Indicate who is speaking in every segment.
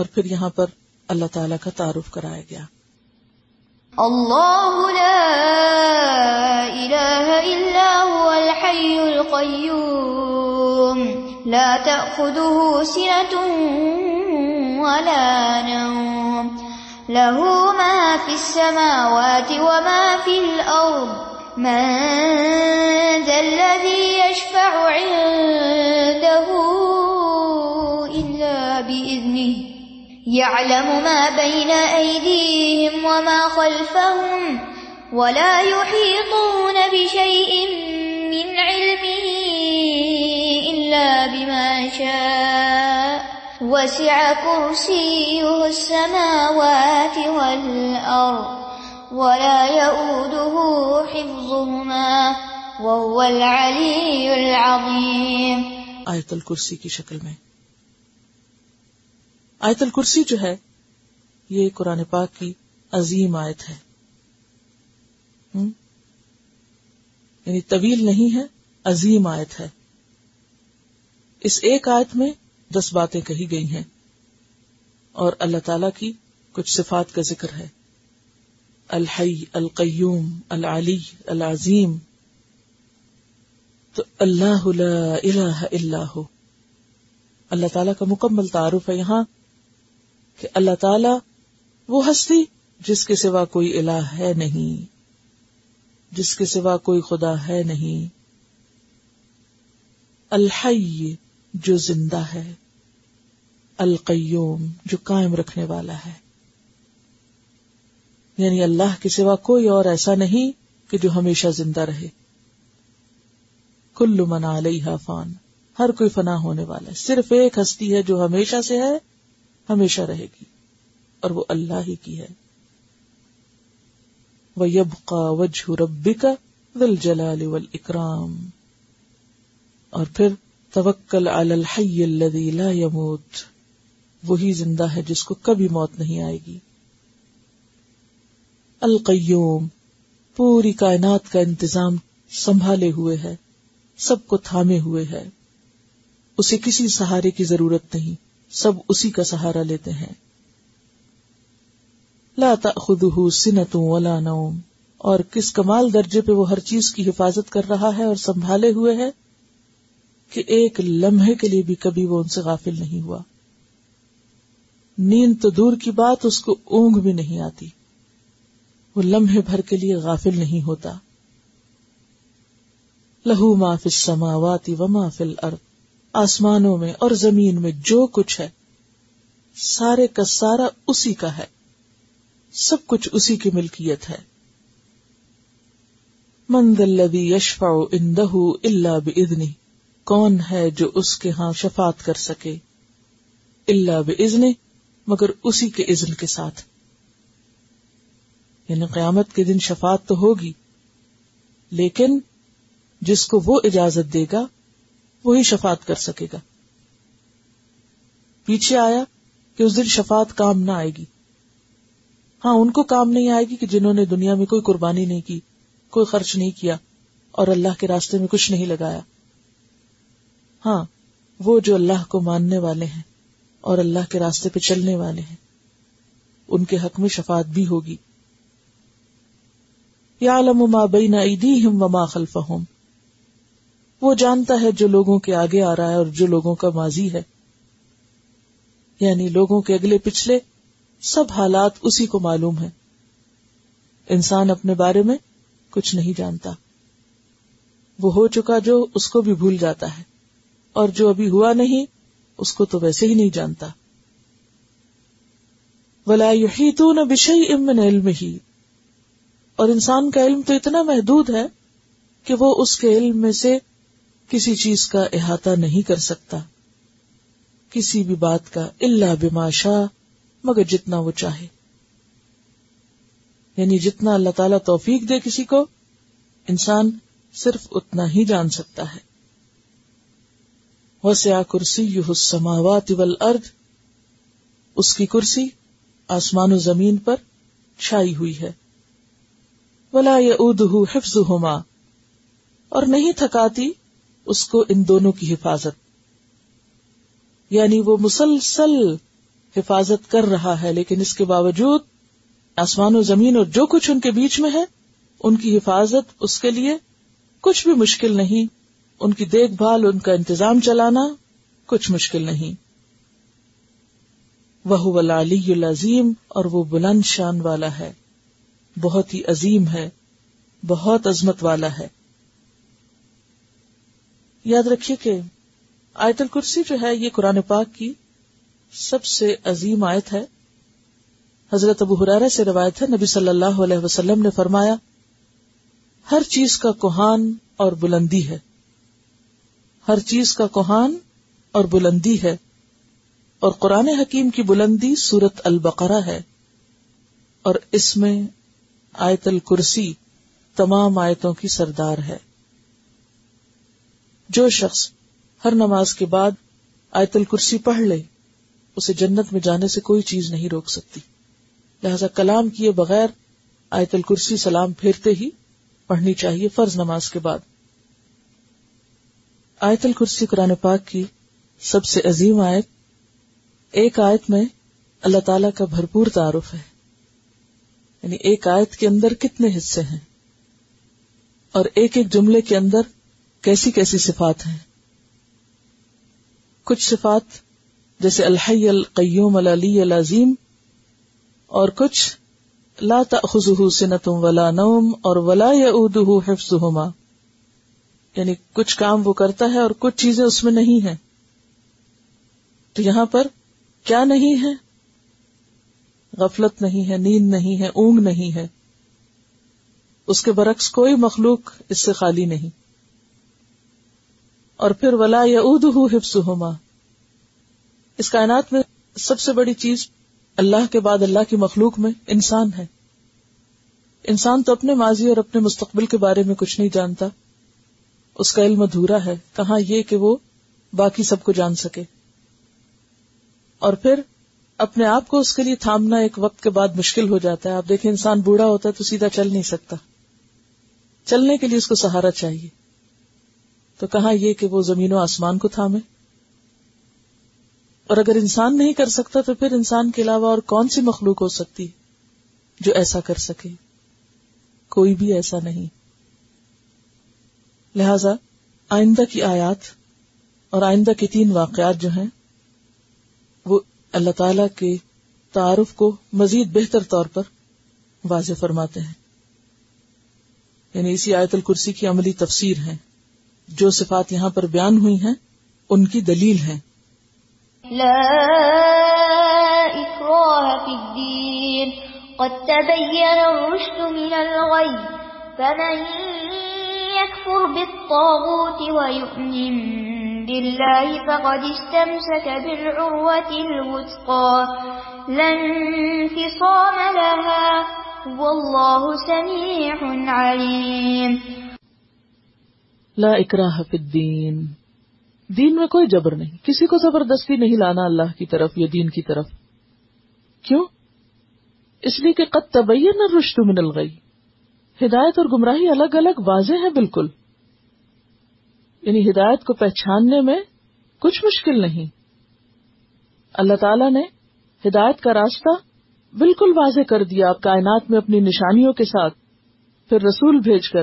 Speaker 1: اور پھر یہاں پر اللہ تعالی کا تعارف کرایا گیا۔
Speaker 2: اللہ لا الہ الا هو الحی القیوم۔ لا تأخذه سنة ولا نوم۔ له ما في السماوات وما في الأرض من ذا الذي يشفع عنده يعلم ما بين أيديهم وما خلفهم ولا يحيطون بشيء من علمه إلا بما شاء. وسع كرسيه السماوات والأرض ولا يؤوده حفظهما وهو العلي العظيم.
Speaker 1: آیت الکرسی کی شکل میں آیت الکرسی جو ہے، یہ قرآن پاک کی عظیم آیت ہے۔ یعنی طویل نہیں ہے، عظیم آیت ہے۔ اس ایک آیت میں دس باتیں کہی گئی ہیں اور اللہ تعالی کی کچھ صفات کا ذکر ہے۔ الحی، القیوم، العلی، العظیم۔ تو اللہ لا الہ الا ہو۔ اللہ تعالیٰ کا مکمل تعارف ہے یہاں۔ کہ اللہ تعالی وہ ہستی جس کے سوا کوئی الہ ہے نہیں، جس کے سوا کوئی خدا ہے نہیں۔ الحی جو زندہ ہے، القیوم جو قائم رکھنے والا ہے۔ یعنی اللہ کے سوا کوئی اور ایسا نہیں کہ جو ہمیشہ زندہ رہے۔ کل منا علیہ فان، ہر کوئی فنا ہونے والا ہے۔ صرف ایک ہستی ہے جو ہمیشہ سے ہے ہمیشہ رہے گی اور وہ اللہ ہی کی ہے۔ وہ یب کا وجہ ربی کا جلال اکرام اور پھر توکل الحی الذی لا يموت وہی زندہ ہے جس کو کبھی موت نہیں آئے گی۔ القیوم، پوری کائنات کا انتظام سنبھالے ہوئے ہے، سب کو تھامے ہوئے ہے۔ اسے کسی سہارے کی ضرورت نہیں۔ سب اسی کا سہارا لیتے ہیں۔ لا تأخذه سنة ولا نوم۔ اور کس کمال درجے پہ وہ ہر چیز کی حفاظت کر رہا ہے اور سنبھالے ہوئے ہے کہ ایک لمحے کے لیے بھی کبھی وہ ان سے غافل نہیں ہوا۔ نیند تو دور کی بات، اس کو اونگ بھی نہیں آتی۔ وہ لمحے بھر کے لیے غافل نہیں ہوتا۔ لہو ما فی السماوات و ما فی الارض۔ آسمانوں میں اور زمین میں جو کچھ ہے، سارے کا سارا اسی کا ہے۔ سب کچھ اسی کی ملکیت ہے۔ مند الذي يشفع عنده الا باذنه کون ہے جو اس کے ہاں شفاعت کر سکے؟ الا باذنه مگر اسی کے اذن کے ساتھ۔ یعنی قیامت کے دن شفاعت تو ہوگی، لیکن جس کو وہ اجازت دے گا وہی شفات کر سکے گا۔ پیچھے آیا کہ اس دن شفات کام نہ آئے گی۔ ہاں ان کو کام نہیں آئے گی کہ جنہوں نے دنیا میں کوئی قربانی نہیں کی، کوئی خرچ نہیں کیا اور اللہ کے راستے میں کچھ نہیں لگایا۔ ہاں وہ جو اللہ کو ماننے والے ہیں اور اللہ کے راستے پہ چلنے والے ہیں، ان کے حق میں شفات بھی ہوگی۔ یا علم ما بین ایدیہم وما خلفہم۔ وہ جانتا ہے جو لوگوں کے آگے آ رہا ہے اور جو لوگوں کا ماضی ہے۔ یعنی لوگوں کے اگلے پچھلے سب حالات اسی کو معلوم ہے انسان اپنے بارے میں کچھ نہیں جانتا۔ وہ ہو چکا جو اس کو بھی بھول جاتا ہے۔ اور جو ابھی ہوا نہیں، اس کو تو ویسے ہی نہیں جانتا۔ ولا تو نہ بشئی امن علم ہی اور انسان کا علم تو اتنا محدود ہے کہ وہ اس کے علم میں سے کسی چیز کا احاطہ نہیں کر سکتا۔ کسی بھی بات کا اللہ بماشا مگر جتنا وہ چاہے۔ یعنی جتنا اللہ تعالی توفیق دے کسی کو، انسان صرف اتنا ہی جان سکتا ہے۔ وسیا کرسی یو سماوات ارد اس کی کرسی آسمان و زمین پر چھائی ہوئی ہے۔ ولا اد حفظ ہوما اور نہیں تھکاتی اس کو ان دونوں کی حفاظت۔ یعنی وہ مسلسل حفاظت کر رہا ہے، لیکن اس کے باوجود آسمان و زمین اور جو کچھ ان کے بیچ میں ہے، ان کی حفاظت، اس کے لیے کچھ بھی مشکل نہیں۔ ان کی دیکھ بھال، ان کا انتظام چلانا کچھ مشکل نہیں۔ وہ العلی العظیم، اور وہ بلند شان والا ہے۔ بہت ہی عظیم ہے، بہت عظمت والا ہے۔ یاد رکھیے کہ آیت الکرسی جو ہے یہ قرآن پاک کی سب سے عظیم آیت ہے۔ حضرت ابو حرارہ سے روایت ہے، نبی صلی اللہ علیہ وسلم نے فرمایا، ہر چیز کا کوہان اور بلندی ہے۔ ہر چیز کا کوہان اور بلندی ہے۔ اور قرآن حکیم کی بلندی سورت البقرہ ہے۔ اور اس میں آیت الکرسی تمام آیتوں کی سردار ہے۔ جو شخص ہر نماز کے بعد آیت الکرسی پڑھ لے، اسے جنت میں جانے سے کوئی چیز نہیں روک سکتی۔ لہذا کلام کیے بغیر آیت الکرسی سلام پھیرتے ہی پڑھنی چاہیے فرض نماز کے بعد۔ آیت الکرسی قرآن پاک کی سب سے عظیم آیت، ایک آیت میں اللہ تعالی کا بھرپور تعارف ہے۔ یعنی ایک آیت کے اندر کتنے حصے ہیں؟ اور ایک ایک جملے کے اندر کیسی کیسی صفات ہیں؟ کچھ صفات جیسے الحی القیوم العلی العظیم اور کچھ لا تأخذه سنة ولا نوم اور ولا يؤوده حفظهما یعنی کچھ کام وہ کرتا ہے اور کچھ چیزیں اس میں نہیں ہیں۔ تو یہاں پر کیا نہیں ہے؟ غفلت نہیں ہے، نیند نہیں ہے، اونگ نہیں ہے۔ اس کے برعکس کوئی مخلوق اس سے خالی نہیں۔ اور پھر ولا یا حفظ ہوما اس کائنات میں سب سے بڑی چیز اللہ کے بعد اللہ کی مخلوق میں انسان ہے۔ انسان تو اپنے ماضی اور اپنے مستقبل کے بارے میں کچھ نہیں جانتا۔ اس کا علم ادھورا ہے۔ کہاں یہ کہ وہ باقی سب کو جان سکے۔ اور پھر اپنے آپ کو اس کے لیے تھامنا ایک وقت کے بعد مشکل ہو جاتا ہے۔ آپ دیکھیں انسان بوڑھا ہوتا ہے تو سیدھا چل نہیں سکتا۔ چلنے کے لیے اس کو سہارا چاہیے۔ تو کہاں یہ کہ وہ زمین و آسمان کو تھامے؟ اور اگر انسان نہیں کر سکتا تو پھر انسان کے علاوہ اور کون سی مخلوق ہو سکتی جو ایسا کر سکے؟ کوئی بھی ایسا نہیں۔ لہذا آئندہ کی آیات اور آئندہ کے تین واقعات جو ہیں، وہ اللہ تعالی کے تعارف کو مزید بہتر طور پر واضح فرماتے ہیں۔ یعنی اسی آیت الکرسی کی عملی تفسیر ہے جو صفات یہاں پر بیان ہوئی ہیں، ان کی دلیل ہے
Speaker 2: لا اکراہ فی الدین قد تبین الرشد من الغی فمن یکفر بالطاغوت ویؤمن بالله فقد استمسك بالعروة الوثقى. لن انفصام لها، والله سميع عليم.
Speaker 1: لا اکراہ فی الدین۔ دین میں کوئی جبر نہیں۔ کسی کو زبردستی نہیں لانا اللہ کی طرف یا دین کی طرف۔ کیوں؟ اس لیے کہ قد تبین الرشد من الغی۔ ہدایت اور گمراہی الگ الگ واضح ہے بالکل۔ یعنی ہدایت کو پہچاننے میں کچھ مشکل نہیں۔ اللہ تعالی نے ہدایت کا راستہ بالکل واضح کر دیا آپ کائنات میں اپنی نشانیوں کے ساتھ۔ پھر رسول بھیج کر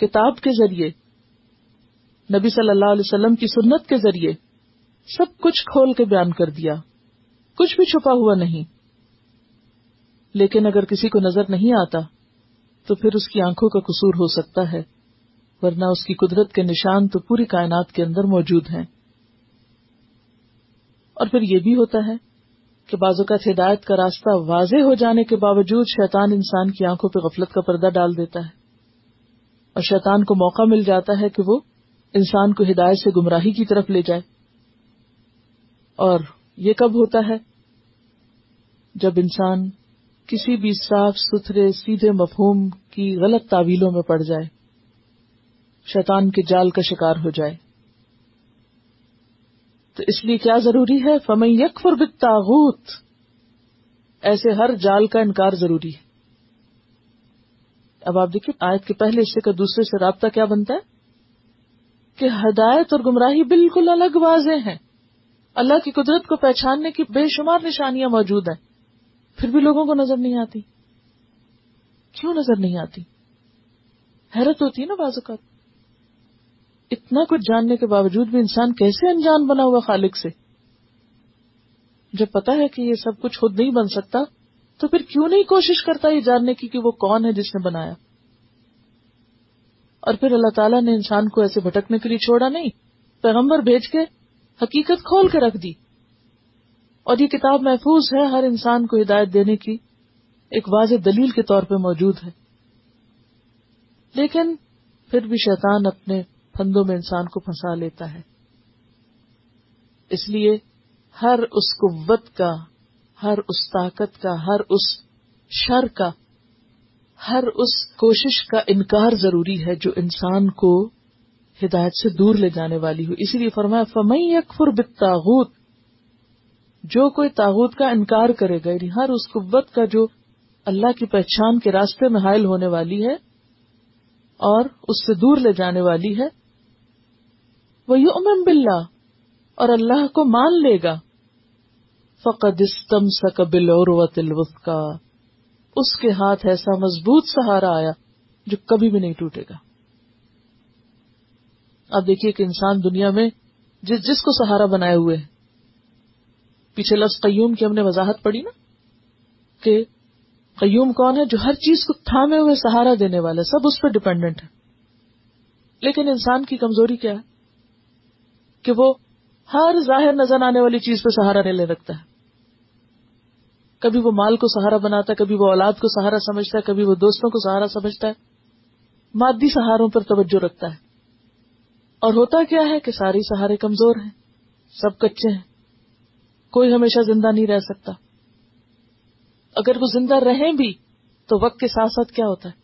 Speaker 1: کتاب کے ذریعے نبی صلی اللہ علیہ وسلم کی سنت کے ذریعے سب کچھ کھول کے بیان کر دیا۔ کچھ بھی چھپا ہوا نہیں۔ لیکن اگر کسی کو نظر نہیں آتا، تو پھر اس کی آنکھوں کا قصور ہو سکتا ہے، ورنہ اس کی قدرت کے نشان تو پوری کائنات کے اندر موجود ہیں۔ اور پھر یہ بھی ہوتا ہے کہ بعض اوقات ہدایت کا راستہ واضح ہو جانے کے باوجود شیطان انسان کی آنکھوں پہ غفلت کا پردہ ڈال دیتا ہے۔ اور شیطان کو موقع مل جاتا ہے کہ وہ انسان کو ہدایت سے گمراہی کی طرف لے جائے۔ اور یہ کب ہوتا ہے؟ جب انسان کسی بھی صاف ستھرے سیدھے مفہوم کی غلط تعویلوں میں پڑ جائے، شیطان کے جال کا شکار ہو جائے۔ تو اس لیے کیا ضروری ہے؟ فمئی یکفر بالتاغوت ایسے ہر جال کا انکار ضروری ہے۔ اب آپ دیکھیے آیت کے پہلے حصے کا دوسرے سے رابطہ کیا بنتا ہے؟ کہ ہدایت اور گمراہی بالکل الگ واضح ہیں۔ اللہ کی قدرت کو پہچاننے کی بے شمار نشانیاں موجود ہیں۔ پھر بھی لوگوں کو نظر نہیں آتی۔ کیوں نظر نہیں آتی؟ حیرت ہوتی ہے نا بعض اوقات۔ اتنا کچھ جاننے کے باوجود بھی انسان کیسے انجان بنا ہوا خالق سے؟ جب پتا ہے کہ یہ سب کچھ خود نہیں بن سکتا، تو پھر کیوں نہیں کوشش کرتا یہ جاننے کی کہ وہ کون ہے جس نے بنایا؟ اور پھر اللہ تعالیٰ نے انسان کو ایسے بھٹکنے کے لیے چھوڑا نہیں، پیغمبر بھیج کے حقیقت کھول کے رکھ دی۔ اور یہ کتاب محفوظ ہے، ہر انسان کو ہدایت دینے کی ایک واضح دلیل کے طور پہ موجود ہے۔ لیکن پھر بھی شیطان اپنے پھندوں میں انسان کو پھنسا لیتا ہے۔ اس لیے ہر اس قوت کا، ہر اس طاقت کا، ہر اس شر کا ہر اس کوشش کا انکار ضروری ہے جو انسان کو ہدایت سے دور لے جانے والی ہو۔ اسی لیے فرمایا فمئی اکفر بتاغت جو کوئی تاغت کا انکار کرے گا یعنی ہر اس قوت کا جو اللہ کی پہچان کے راستے میں حائل ہونے والی ہے اور اس سے دور لے جانے والی ہے، وہ یو امن بلّہ اور اللہ کو مان لے گا۔ فقد استم سک اور اس کے ہاتھ ایسا مضبوط سہارا آیا جو کبھی بھی نہیں ٹوٹے گا۔ اب دیکھیے کہ انسان دنیا میں جس جس کو سہارا بنائے ہوئے ہیں، پیچھے لفظ قیوم کی ہم نے وضاحت پڑی نا کہ قیوم کون ہے جو ہر چیز کو تھامے ہوئے سہارا دینے والا سب اس پہ ڈپینڈنٹ ہے۔ لیکن انسان کی کمزوری کیا ہے؟ کہ وہ ہر ظاہر نظر آنے والی چیز پہ سہارا لے رکھتا ہے۔ کبھی وہ مال کو سہارا بناتا ہے، کبھی وہ اولاد کو سہارا سمجھتا ہے، کبھی وہ دوستوں کو سہارا سمجھتا ہے۔ مادی سہاروں پر توجہ رکھتا ہے۔ اور ہوتا کیا ہے کہ ساری سہارے کمزور ہیں، سب کچے ہیں۔ کوئی ہمیشہ زندہ نہیں رہ سکتا۔ اگر وہ زندہ رہیں بھی، تو وقت کے ساتھ ساتھ کیا ہوتا ہے؟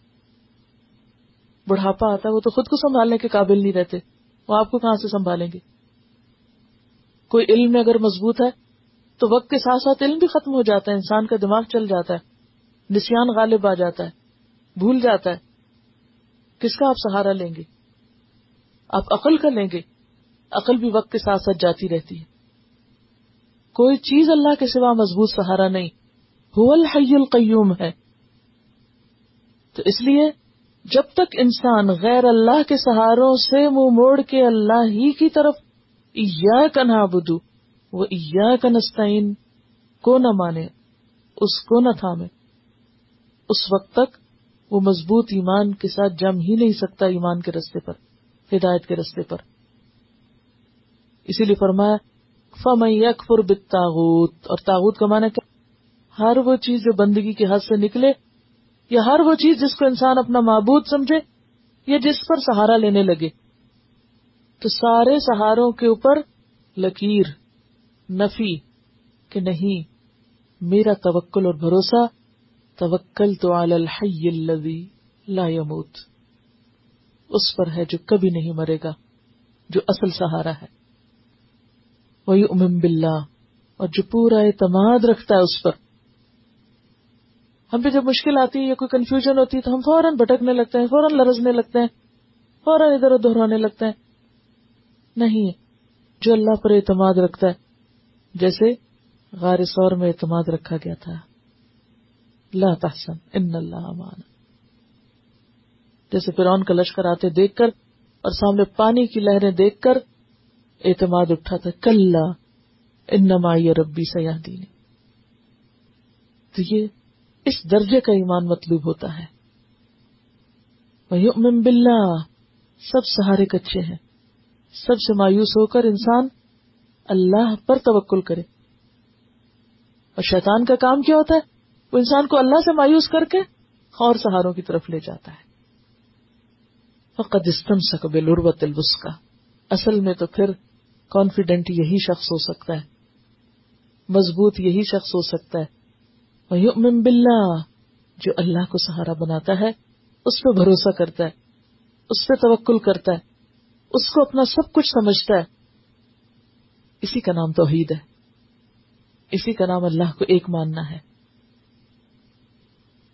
Speaker 1: بڑھاپا آتا ہے، وہ تو خود کو سنبھالنے کے قابل نہیں رہتے۔ وہ آپ کو کہاں سے سنبھالیں گے؟ کوئی علم میں اگر مضبوط ہے تو وقت کے ساتھ ساتھ علم بھی ختم ہو جاتا ہے، انسان کا دماغ چل جاتا ہے نسان غالب آ جاتا ہے، بھول جاتا ہے۔ کس کا آپ سہارا لیں گے؟ آپ عقل کا لیں گے؟ عقل بھی وقت کے ساتھ ساتھ جاتی رہتی ہے۔ کوئی چیز اللہ کے سوا مضبوط سہارا نہیں۔ الحی القیوم ہے۔ تو اس لیے جب تک انسان غیر اللہ کے سہاروں سے منہ مو موڑ کے اللہ ہی کی طرف کا نہ بدو وہ کا نستعین کو نہ مانے، اس کو نہ تھامے۔ اس وقت تک وہ مضبوط ایمان کے ساتھ جم ہی نہیں سکتا ایمان کے رستے پر، ہدایت کے رستے پر۔ اسی لیے فرمایا فم اکفر بتاغت اور تاغت کا مانا کیا؟ ہر وہ چیز جو بندگی کے حد سے نکلے، یا ہر وہ چیز جس کو انسان اپنا معبود سمجھے، یا جس پر سہارا لینے لگے۔ تو سارے سہاروں کے اوپر لکیر۔ نفی کہ نہیں، میرا توکل اور بھروسہ، توکل تو الحی لا يموت اس پر ہے جو کبھی نہیں مرے گا، جو اصل سہارا ہے۔ وہی امم بلّہ اور جو پورا اعتماد رکھتا ہے اس پر۔ ہم پہ جب مشکل آتی ہے یا کوئی کنفیوژن ہوتی ہے تو ہم فوراً بھٹکنے لگتے ہیں، فوراً لرزنے لگتے ہیں، فوراً ادھر ادھر ہونے لگتے ہیں۔ نہیں، جو اللہ پر اعتماد رکھتا ہے جیسے غار سور میں اعتماد رکھا گیا تھا۔ لا تحسن ان اللہ امان جیسے فرعون کا لشکر آتے دیکھ کر اور سامنے پانی کی لہریں دیکھ کر اعتماد اٹھا تھا۔ کل انما یہ ربی سیاح دینی تو یہ اس درجے کا ایمان مطلوب ہوتا ہے۔ وَيُؤْمِن بِاللَّهِ، سب سہارے کچے ہیں۔ سب سے مایوس ہو کر انسان اللہ پر توکل کرے۔ اور شیطان کا کام کیا ہوتا ہے؟ وہ انسان کو اللہ سے مایوس کر کے اور سہاروں کی طرف لے جاتا ہے۔ فقد استم سکبل الوس اصل میں تو پھر کانفیڈنٹ یہی شخص ہو سکتا ہے۔ مضبوط یہی شخص ہو سکتا ہے۔ وَيُؤْمِن بِاللَّهِ۔ جو اللہ کو سہارا بناتا ہے، اس پہ بھروسہ کرتا ہے، اس پہ توکل کرتا ہے، اس کو اپنا سب کچھ سمجھتا ہے۔ اسی کا نام توحید ہے۔ اسی کا نام اللہ کو ایک ماننا ہے۔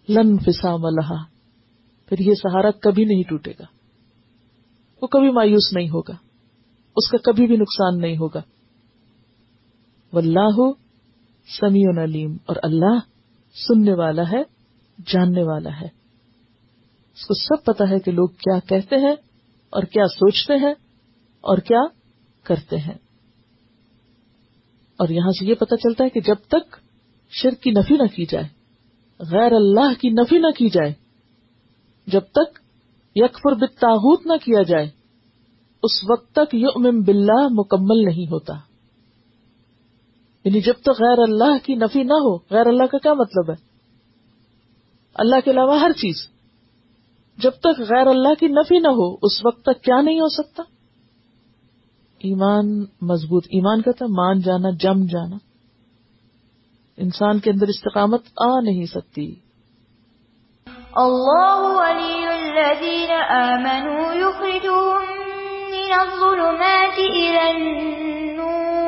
Speaker 1: لن فسام اللہ پھر یہ سہارا کبھی نہیں ٹوٹے گا۔ وہ کبھی مایوس نہیں ہوگا۔ اس کا کبھی بھی نقصان نہیں ہوگا۔ واللہ سمیع علیم۔ اور اللہ سننے والا ہے، جاننے والا ہے۔ اس کو سب پتا ہے کہ لوگ کیا کہتے ہیں اور کیا سوچتے ہیں اور کیا کرتے ہیں۔ اور یہاں سے یہ پتا چلتا ہے کہ جب تک شرک کی نفی نہ کی جائے، غیر اللہ کی نفی نہ کی جائے، جب تک یکفر بالتاغوت نہ کیا جائے، اس وقت تک یؤمن باللہ مکمل نہیں ہوتا۔ یعنی جب تک غیر اللہ کی نفی نہ ہو، غیر اللہ کا کیا مطلب ہے؟ اللہ کے علاوہ ہر چیز۔ جب تک غیر اللہ کی نفی نہ ہو، اس وقت تک کیا نہیں ہو سکتا؟ ایمان مضبوط، ایمان کا تھا مان جانا، جم جانا۔ انسان کے اندر استقامت آ نہیں سکتی۔
Speaker 2: اللہ ولی الذین آمنوا یخرجون من الظلمات الى النور۔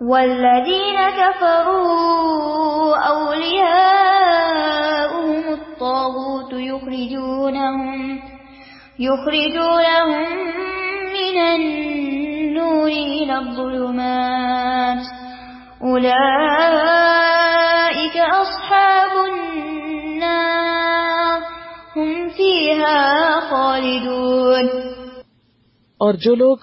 Speaker 2: والذین کفروا اولیاؤهم الطاغوت یخرجونهم یخرجونهم من النور إلى الظلمات أولئك أصحاب النار هم فيها خالدون
Speaker 1: اور جو لوگ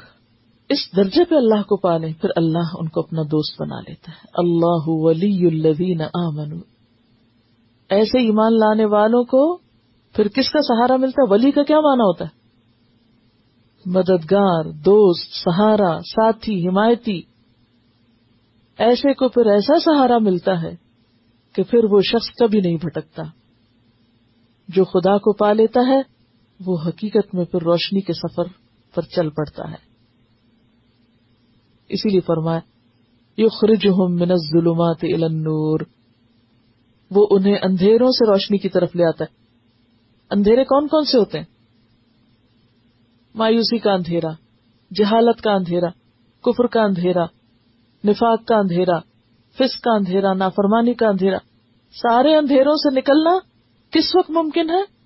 Speaker 1: اس درجے پہ اللہ کو پالے پھر اللہ ان کو اپنا دوست بنا لیتا ہے۔ اللہ ولی الذین آمنوا۔ ایسے ایمان لانے والوں کو پھر کس کا سہارا ملتا ہے؟ ولی کا کیا مانا ہوتا ہے؟ مددگار، دوست، سہارا، ساتھی، حمایتی۔ ایسے کو پھر ایسا سہارا ملتا ہے کہ پھر وہ شخص کبھی نہیں بھٹکتا۔ جو خدا کو پا لیتا ہے، وہ حقیقت میں پھر روشنی کے سفر پر چل پڑتا ہے۔ اسی لیے فرمائے یخرجہم من الظلمات الى النور۔ وہ انہیں اندھیروں سے روشنی کی طرف لے آتا ہے۔ اندھیرے کون کون سے ہوتے ہیں؟ مایوسی کا اندھیرا، جہالت کا اندھیرا، کفر کا اندھیرا، نفاق کا اندھیرا فس کا اندھیرا، نافرمانی کا اندھیرا۔ سارے اندھیروں سے نکلنا کس وقت ممکن ہے؟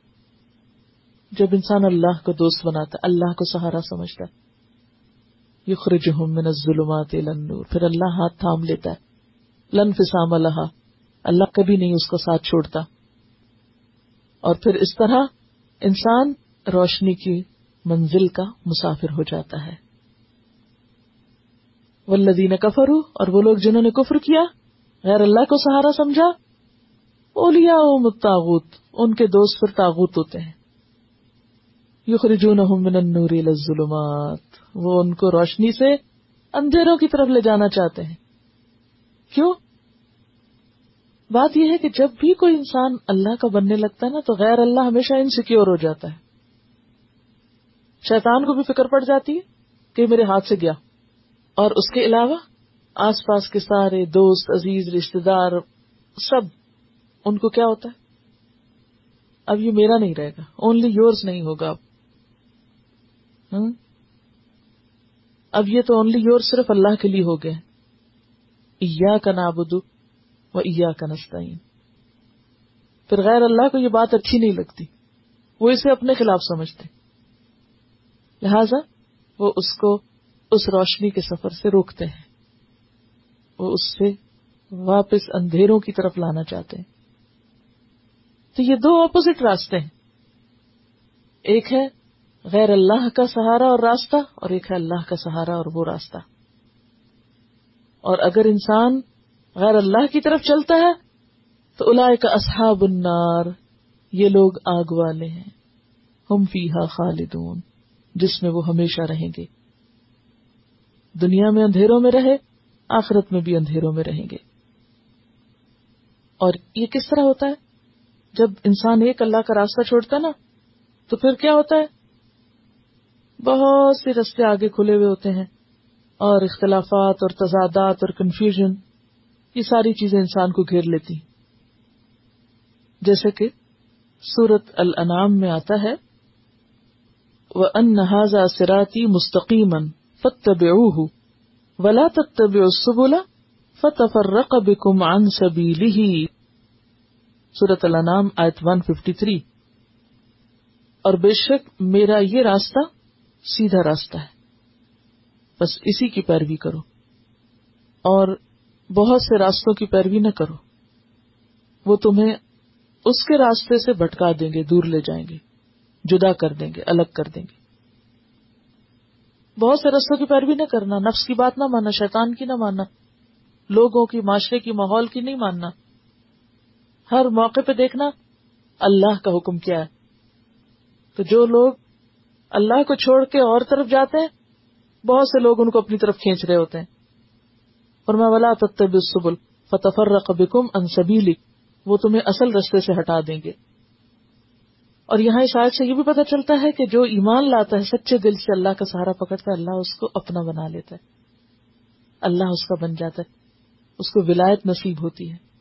Speaker 1: جب انسان اللہ کو دوست بناتا ہے اللہ کو سہارا سمجھتا۔ ہے من الظلمات الى النور۔ پھر اللہ ہاتھ تھام لیتا ہے۔ لن فسام اللہ اللہ کبھی نہیں اس کا ساتھ چھوڑتا۔ اور پھر اس طرح انسان روشنی کی منزل کا مسافر ہو جاتا ہے۔ ولدین کفرو اور وہ لوگ جنہوں نے کفر کیا، غیر اللہ کو سہارا سمجھا اولیا متاغت ان کے دوست پر تاغت ہوتے ہیں۔ من النور الى الظلمات، وہ ان کو روشنی سے اندھیروں کی طرف لے جانا چاہتے ہیں۔ کیوں؟ بات یہ ہے کہ جب بھی کوئی انسان اللہ کا بننے لگتا ہے نا، تو غیر اللہ ہمیشہ انسیکیور ہو جاتا ہے۔ شیطان کو بھی فکر پڑ جاتی ہے کہ میرے ہاتھ سے گیا۔ اور اس کے علاوہ آس پاس کے سارے دوست، عزیز رشتے دار، سب، ان کو کیا ہوتا ہے؟ اب یہ میرا نہیں رہے گا اونلی یورس نہیں ہوگا۔ اب اب یہ تو اونلی یور صرف اللہ کے لیے ہو گئے۔ کا نابدو و ایا کا نستعین پھر غیر اللہ کو یہ بات اچھی نہیں لگتی، وہ اسے اپنے خلاف سمجھتے۔ لہذا وہ اس کو اس روشنی کے سفر سے روکتے ہیں۔ وہ اس سے واپس اندھیروں کی طرف لانا چاہتے ہیں۔ تو یہ دو اپوزٹ راستے ہیں۔ ایک ہے غیر اللہ کا سہارا اور راستہ اور ایک ہے اللہ کا سہارا اور وہ راستہ۔ اور اگر انسان غیر اللہ کی طرف چلتا ہے، تو الا کا اصحاب النار، یہ لوگ آگ والے ہیں۔ ہم فیحا خالدون۔ جس میں وہ ہمیشہ رہیں گے۔ دنیا میں اندھیروں میں رہے، آخرت میں بھی اندھیروں میں رہیں گے۔ اور یہ کس طرح ہوتا ہے؟ جب انسان ایک اللہ کا راستہ چھوڑتا نا، تو پھر کیا ہوتا ہے؟ بہت سے رستے آگے کھلے ہوئے ہوتے ہیں اور اختلافات اور تضادات اور کنفیوژن یہ ساری چیزیں انسان کو گھیر لیتی۔ جیسے کہ سورت الانعام میں آتا ہے هَذَا سِرَاطِي مُسْتَقِيمًا فَاتَّبِعُوهُ وَلَا تَتَّبِعُوا السُّبُلَ فَتَفَرَّقَ بِكُمْ عَنْ سَبِيلِهِ سورة الانام آیت 153 اور بے شک میرا یہ راستہ سیدھا راستہ ہے۔ بس اسی کی پیروی کرو۔ اور بہت سے راستوں کی پیروی نہ کرو۔ وہ تمہیں اس کے راستے سے بھٹکا دیں گے، دور لے جائیں گے۔ جدا کر دیں گے، الگ کر دیں گے۔ بہت سے رستوں کی پیروی نہ کرنا، نفس کی بات نہ ماننا، شیطان کی نہ ماننا، لوگوں کی، معاشرے کی، ماحول کی نہیں ماننا۔ ہر موقع پہ دیکھنا، اللہ کا حکم کیا ہے۔ تو جو لوگ اللہ کو چھوڑ کے اور طرف جاتے ہیں، بہت سے لوگ ان کو اپنی طرف کھینچ رہے ہوتے ہیں۔ اور میں ولا تب سبل فتفر رقبکم انصبیلی وہ تمہیں اصل رستے سے ہٹا دیں گے۔ اور یہاں اس آیت سے یہ بھی پتہ چلتا ہے کہ جو ایمان لاتا ہے، سچے دل سے اللہ کا سہارا پکڑتا ہے اللہ اس کو اپنا بنا لیتا ہے۔ اللہ اس کا بن جاتا ہے۔ اس کو ولایت نصیب ہوتی ہے۔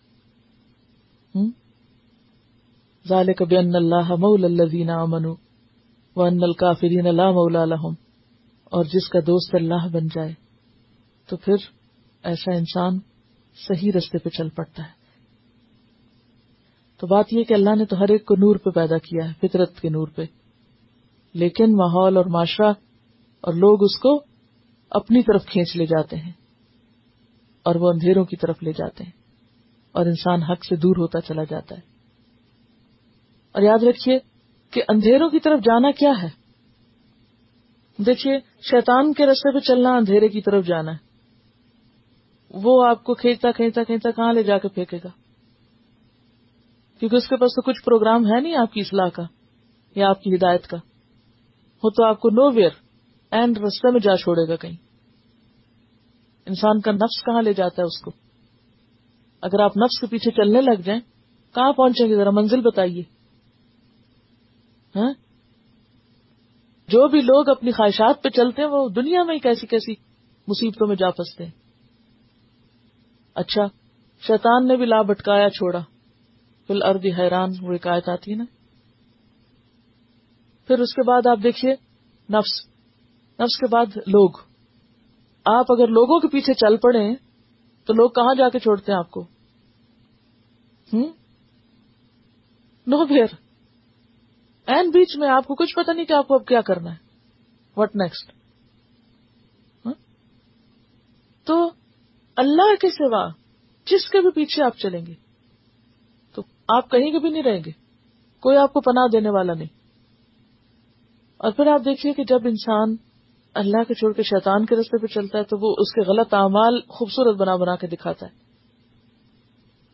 Speaker 1: ذالک بان اللہ مول الذین آمنوا وان الکافرین لا مولا لهم۔ اور جس کا دوست اللہ بن جائے، تو پھر ایسا انسان صحیح رستے پہ چل پڑتا ہے۔ تو بات یہ کہ اللہ نے تو ہر ایک کو نور پہ پیدا کیا ہے، فطرت کے نور پہ۔ لیکن ماحول اور معاشرہ اور لوگ اس کو اپنی طرف کھینچ لے جاتے ہیں اور وہ اندھیروں کی طرف لے جاتے ہیں اور انسان حق سے دور ہوتا چلا جاتا ہے۔ اور یاد رکھیے کہ اندھیروں کی طرف جانا کیا ہے۔ دیکھیے، شیطان کے رستے پہ چلنا اندھیرے کی طرف جانا ہے۔ وہ آپ کو کھینچتا کھینچتا کھینچتا کہاں لے جا کے پھینکے گا؟ کیونکہ اس کے پاس تو کچھ پروگرام ہے نہیں آپ کی اصلاح کا یا آپ کی ہدایت کا۔ وہ تو آپ کو نو ویئر اینڈ رستے میں جا چھوڑے گا کہیں۔ انسان کا نفس کہاں لے جاتا ہے اس کو؟ اگر آپ نفس کے پیچھے چلنے لگ جائیں، کہاں پہنچیں گے؟ ذرا منزل بتائیے۔ ہاں؟ جو بھی لوگ اپنی خواہشات پہ چلتے ہیں، وہ دنیا میں ہی کیسی کیسی مصیبتوں میں جا پستے ہیں۔ اچھا شیطان نے بھی لا بٹکایا چھوڑا۔ فل اردی حیران وہ آیت آتی ہے نا۔ پھر اس کے بعد آپ دیکھیے، نفس۔ نفس کے بعد لوگ۔ آپ اگر لوگوں کے پیچھے چل پڑے تو لوگ کہاں جا کے چھوڑتے ہیں آپ کو؟ نو پھر این بیچ میں آپ کو کچھ پتا نہیں کہ آپ کو اب کیا کرنا ہے۔ وٹ نیکسٹ ہاں؟ تو اللہ کے سوا جس کے بھی پیچھے آپ چلیں گے۔ آپ کہیں کے بھی نہیں رہیں گے۔ کوئی آپ کو پناہ دینے والا نہیں۔ اور پھر آپ دیکھیے کہ جب انسان اللہ کے چھوڑ کے شیطان کے رستے پہ چلتا ہے تو وہ اس کے غلط اعمال خوبصورت بنا بنا کے دکھاتا ہے۔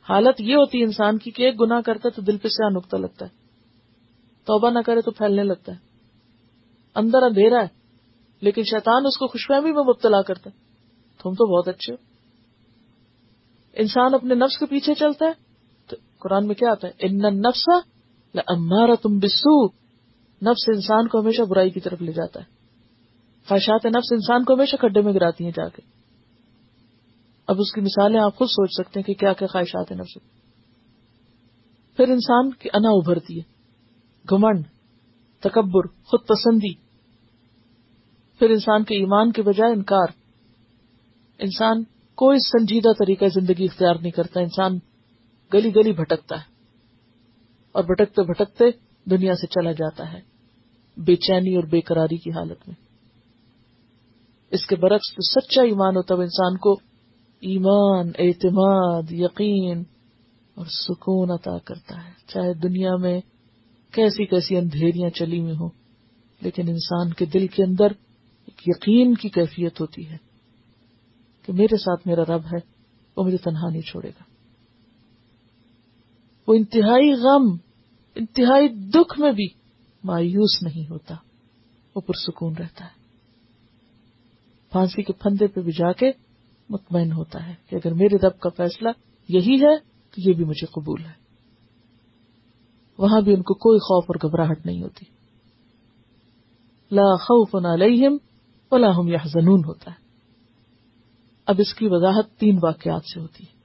Speaker 1: حالت یہ ہوتی ہے انسان کی کہ ایک گنا کرتا ہے تو دل پہ سے نکتا لگتا ہے۔ توبہ نہ کرے تو پھیلنے لگتا ہے۔ اندر اندھیرا ہے، لیکن شیطان اس کو خوشفہمی میں مبتلا کرتا ہے۔ تم تو بہت اچھے ہو۔ انسان اپنے نفس کے پیچھے چلتا ہے قرآن میں کیا آتا ہے؟ ان نفسا امارا تم بسو نفس انسان کو ہمیشہ برائی کی طرف لے جاتا ہے۔ خواہشات نفس انسان کو ہمیشہ کھڈے میں گراتی ہیں جا کے۔ اب اس کی مثالیں آپ خود سوچ سکتے ہیں کہ کیا کیا خواہشات نفس پھر انسان کی انا ابھرتی ہے۔ گھمنڈ، تکبر، خود پسندی۔ پھر انسان کے ایمان کے بجائے انکار۔ انسان کوئی سنجیدہ طریقہ زندگی اختیار نہیں کرتا۔ انسان گلی گلی بھٹکتا ہے اور بھٹکتے بھٹکتے دنیا سے چلا جاتا ہے بے چینی اور بے قراری کی حالت میں۔ اس کے برعکس تو سچا ایمان ہوتا ہے انسان کو ایمان، اعتماد، یقین اور سکون عطا کرتا ہے۔ چاہے دنیا میں کیسی کیسی اندھیریاں چلی ہوئی ہوں، لیکن انسان کے دل کے اندر ایک یقین کی کیفیت ہوتی ہے کہ میرے ساتھ میرا رب ہے، وہ مجھے تنہا نہیں چھوڑے گا۔ وہ انتہائی غم، انتہائی دکھ میں بھی مایوس نہیں ہوتا، وہ پرسکون رہتا ہے۔ پھانسی کے پھندے پہ بھی جا کے مطمئن ہوتا ہے کہ اگر میرے رب کا فیصلہ یہی ہے تو یہ بھی مجھے قبول ہے۔ وہاں بھی ان کو کوئی خوف اور گھبراہٹ نہیں ہوتی۔ لا خوف علیہم ولا هم يحزنون ہوتا ہے۔ اب اس کی وضاحت تین واقعات سے ہوتی ہے۔